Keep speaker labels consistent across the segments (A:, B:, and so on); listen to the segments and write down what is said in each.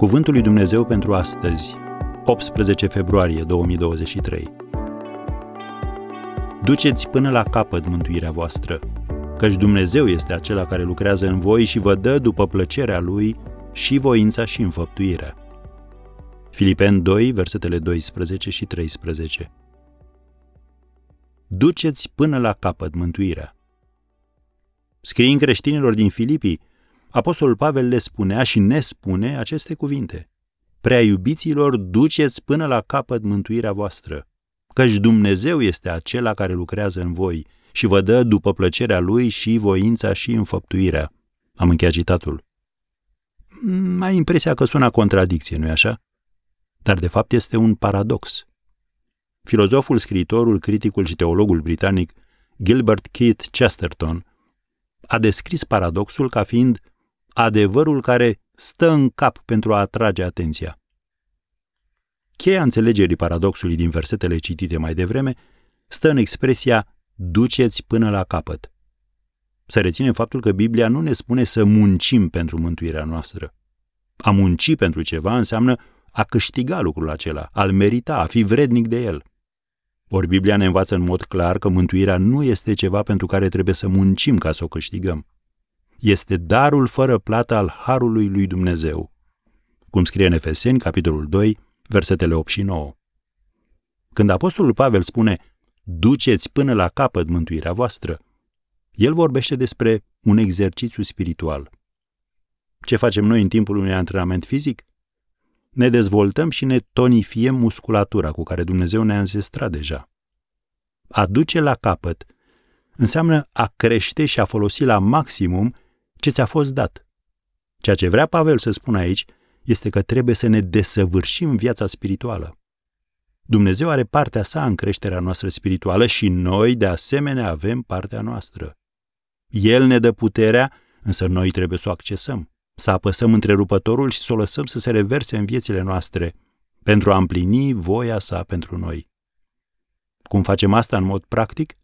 A: Cuvântul lui Dumnezeu pentru astăzi, 18 februarie 2023. Duceți până la capăt mântuirea voastră, căci Dumnezeu este acela care lucrează în voi și vă dă după plăcerea Lui și voința și înfăptuirea. Filipen 2, versetele 12 și 13. Duceți până la capăt mântuirea. Scriind creștinilor din Filipii, Apostolul Pavel le spunea și ne spune aceste cuvinte. Prea iubiților, duceți până la capăt mântuirea voastră, căci Dumnezeu este acela care lucrează în voi și vă dă după plăcerea Lui și voința și înfăptuirea. Am încheiat citatul. Ai impresia că sună contradicție, nu-i așa? Dar de fapt este un paradox. Filozoful, scriitorul, criticul și teologul britanic Gilbert Keith Chesterton a descris paradoxul ca fiind adevărul care stă în cap pentru a atrage atenția. Cheia înțelegerii paradoxului din versetele citite mai devreme stă în expresia duceți până la capăt. Să reținem faptul că Biblia nu ne spune să muncim pentru mântuirea noastră. A munci pentru ceva înseamnă a câștiga lucrul acela, a-l merita, a fi vrednic de el. Ori Biblia ne învață în mod clar că mântuirea nu este ceva pentru care trebuie să muncim ca să o câștigăm este darul fără plată al harului lui Dumnezeu. Cum scrie în Efeseni, capitolul 2, versetele 8 și 9. Când Apostolul Pavel spune, duceți până la capăt mântuirea voastră, el vorbește despre un exercițiu spiritual. Ce facem noi în timpul unui antrenament fizic? Ne dezvoltăm și ne tonifiem musculatura cu care Dumnezeu ne-a înzestrat deja. A duce la capăt înseamnă a crește și a folosi la maximum ce ți-a fost dat. Ceea ce vrea Pavel să spună aici este că trebuie să ne desăvârșim viața spirituală. Dumnezeu are partea sa în creșterea noastră spirituală și noi, de asemenea, avem partea noastră. El ne dă puterea, însă noi trebuie să o accesăm, să apăsăm întrerupătorul și să o lăsăm să se reverse în viețile noastre pentru a împlini voia sa pentru noi. Cum facem asta în mod practic?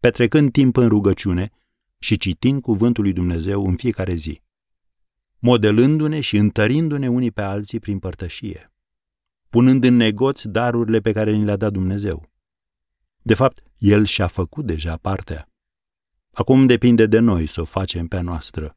A: Petrecând timp în rugăciune și citind cuvântul lui Dumnezeu în fiecare zi, modelându-ne și întărindu-ne unii pe alții prin părtășie, punând în negoț darurile pe care ni le-a dat Dumnezeu. De fapt, El și-a făcut deja partea. Acum depinde de noi să o facem pe a noastră.